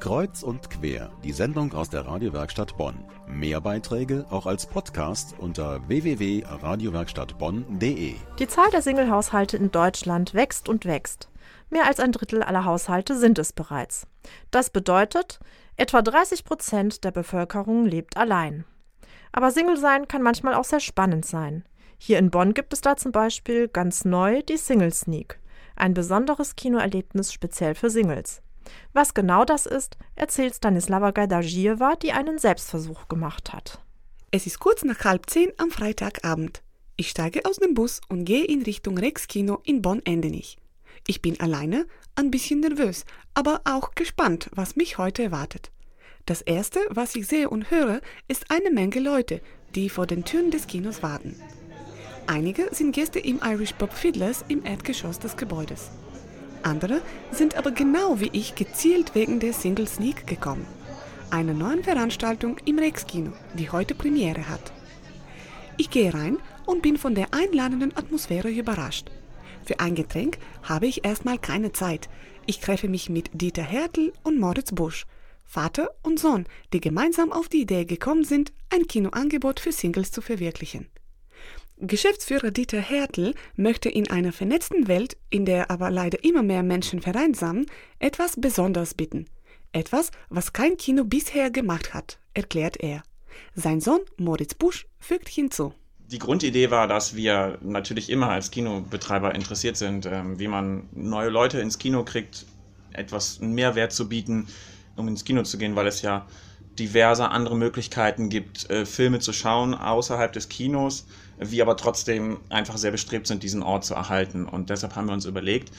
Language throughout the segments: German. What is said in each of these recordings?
Kreuz und quer, die Sendung aus der Radiowerkstatt Bonn. Mehr Beiträge auch als Podcast unter www.radiowerkstattbonn.de. Die Zahl der Singlehaushalte in Deutschland wächst und wächst. Mehr als ein Drittel aller Haushalte sind es bereits. Das bedeutet, etwa 30 Prozent der Bevölkerung lebt allein. Aber Single sein kann manchmal auch sehr spannend sein. Hier in Bonn gibt es da zum Beispiel ganz neu die Single Sneak, ein besonderes Kinoerlebnis speziell für Singles. Was genau das ist, erzählt Stanislava Gajdajieva, die einen Selbstversuch gemacht hat. Es ist kurz nach halb zehn am Freitagabend. Ich steige aus dem Bus und gehe in Richtung Rex-Kino in Bonn-Endenich. Ich bin alleine, ein bisschen nervös, aber auch gespannt, was mich heute erwartet. Das erste, was ich sehe und höre, ist eine Menge Leute, die vor den Türen des Kinos warten. Einige sind Gäste im Irish Bob Fiddlers im Erdgeschoss des Gebäudes. Andere sind aber genau wie ich gezielt wegen der Single Sneak gekommen. Einer neuen Veranstaltung im Rex-Kino, die heute Premiere hat. Ich gehe rein und bin von der einladenden Atmosphäre überrascht. Für ein Getränk habe ich erstmal keine Zeit. Ich treffe mich mit Dieter Hertel und Moritz Busch, Vater und Sohn, die gemeinsam auf die Idee gekommen sind, ein Kinoangebot für Singles zu verwirklichen. Geschäftsführer Dieter Hertel möchte in einer vernetzten Welt, in der aber leider immer mehr Menschen vereinsamen, etwas Besonderes bieten. Etwas, was kein Kino bisher gemacht hat, erklärt er. Sein Sohn Moritz Busch fügt hinzu. Die Grundidee war, dass wir natürlich immer als Kinobetreiber interessiert sind, ähm, wie man neue Leute ins Kino kriegt, etwas Mehrwert zu bieten, um ins Kino zu gehen, weil es ja diverse andere Möglichkeiten gibt, äh, Filme zu schauen außerhalb des Kinos, wir aber trotzdem einfach sehr bestrebt sind, diesen Ort zu erhalten. Und deshalb haben wir uns überlegt,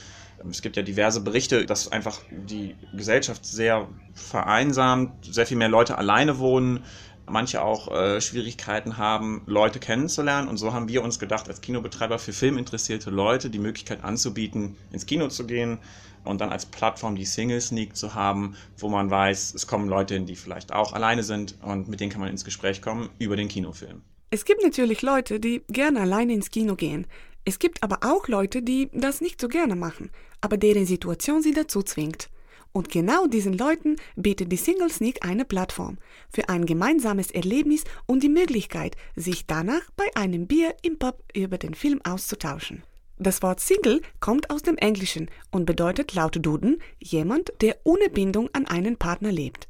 es gibt ja diverse Berichte, dass einfach die Gesellschaft sehr vereinsamt, sehr viel mehr Leute alleine wohnen, manche auch äh, Schwierigkeiten haben, Leute kennenzulernen. Und so haben wir uns gedacht, als Kinobetreiber für filminteressierte Leute die Möglichkeit anzubieten, ins Kino zu gehen, und dann als Plattform die Single Sneak zu haben, wo man weiß, es kommen Leute hin, die vielleicht auch alleine sind und mit denen kann man ins Gespräch kommen über den Kinofilm. Es gibt natürlich Leute, die gerne alleine ins Kino gehen. Es gibt aber auch Leute, die das nicht so gerne machen, aber deren Situation sie dazu zwingt. Und genau diesen Leuten bietet die Single Sneak eine Plattform für ein gemeinsames Erlebnis und die Möglichkeit, sich danach bei einem Bier im Pub über den Film auszutauschen. Das Wort Single kommt aus dem Englischen und bedeutet laut Duden jemand, der ohne Bindung an einen Partner lebt.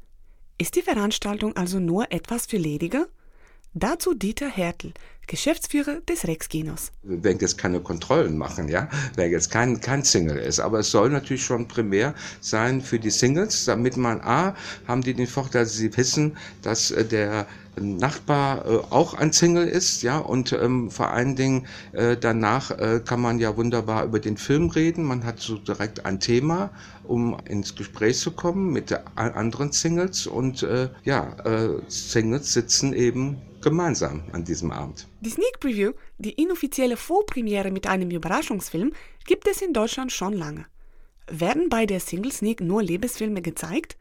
Ist die Veranstaltung also nur etwas für Lediger? Dazu Dieter Hertel, Geschäftsführer des Rex-Kinos. Wir werden jetzt keine Kontrollen machen, ja, wer jetzt kein, kein Single ist. Aber es soll natürlich schon primär sein für die Singles, damit man A, haben die den Vorteil, dass sie wissen, dass äh, der Nachbar äh, auch ein Single ist, ja, und ähm, vor allen Dingen äh, danach äh, kann man ja wunderbar über den Film reden. Man hat so direkt ein Thema, um ins Gespräch zu kommen mit anderen Singles und äh, ja, äh, Singles sitzen eben gemeinsam an diesem Abend. Die Sneak Preview, die inoffizielle Vorpremiere mit einem Überraschungsfilm, gibt es in Deutschland schon lange. Werden bei der Single Sneak nur Liebesfilme gezeigt?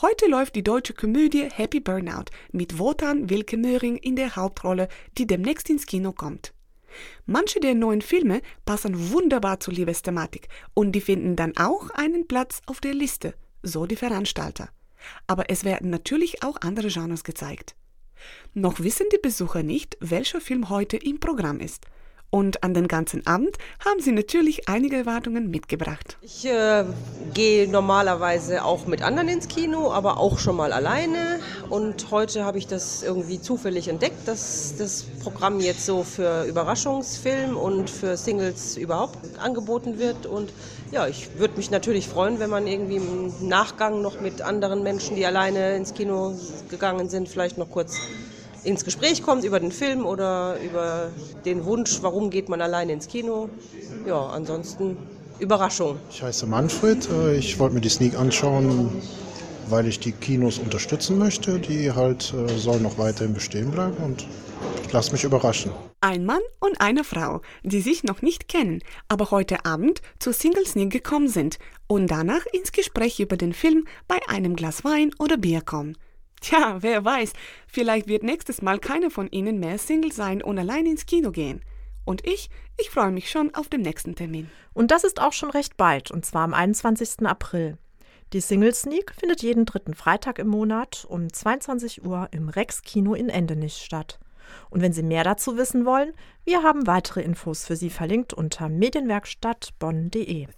Heute läuft die deutsche Komödie Happy Burnout mit Wotan Wilke Möhring in der Hauptrolle, die demnächst ins Kino kommt. Manche der neuen Filme passen wunderbar zur Liebesthematik und die finden dann auch einen Platz auf der Liste, so die Veranstalter. Aber es werden natürlich auch andere Genres gezeigt. Noch wissen die Besucher nicht, welcher Film heute im Programm ist. Und an den ganzen Abend haben sie natürlich einige Erwartungen mitgebracht. Ich äh, gehe normalerweise auch mit anderen ins Kino, aber auch schon mal alleine. Und heute habe ich das irgendwie zufällig entdeckt, dass das Programm jetzt so für Überraschungsfilm und für Singles überhaupt angeboten wird. Und ja, ich würde mich natürlich freuen, wenn man irgendwie im Nachgang noch mit anderen Menschen, die alleine ins Kino gegangen sind, vielleicht noch kurz ins Gespräch kommt über den Film oder über den Wunsch, warum geht man alleine ins Kino. Ja, ansonsten Überraschung. Ich heiße Manfred, äh, ich wollte mir die Sneak anschauen, weil ich die Kinos unterstützen möchte. Die halt äh, sollen noch weiterhin bestehen bleiben und ich lasse mich überraschen. Ein Mann und eine Frau, die sich noch nicht kennen, aber heute Abend zur Single Sneak gekommen sind und danach ins Gespräch über den Film bei einem Glas Wein oder Bier kommen. Tja, wer weiß, vielleicht wird nächstes Mal keiner von Ihnen mehr Single sein und allein ins Kino gehen. Und ich, ich freue mich schon auf den nächsten Termin. Und das ist auch schon recht bald, und zwar am 21. April. Die Single Sneak findet jeden dritten Freitag im Monat um 22 Uhr im Rex Kino in Endenich statt. Und wenn Sie mehr dazu wissen wollen, wir haben weitere Infos für Sie verlinkt unter medienwerkstattbonn.de.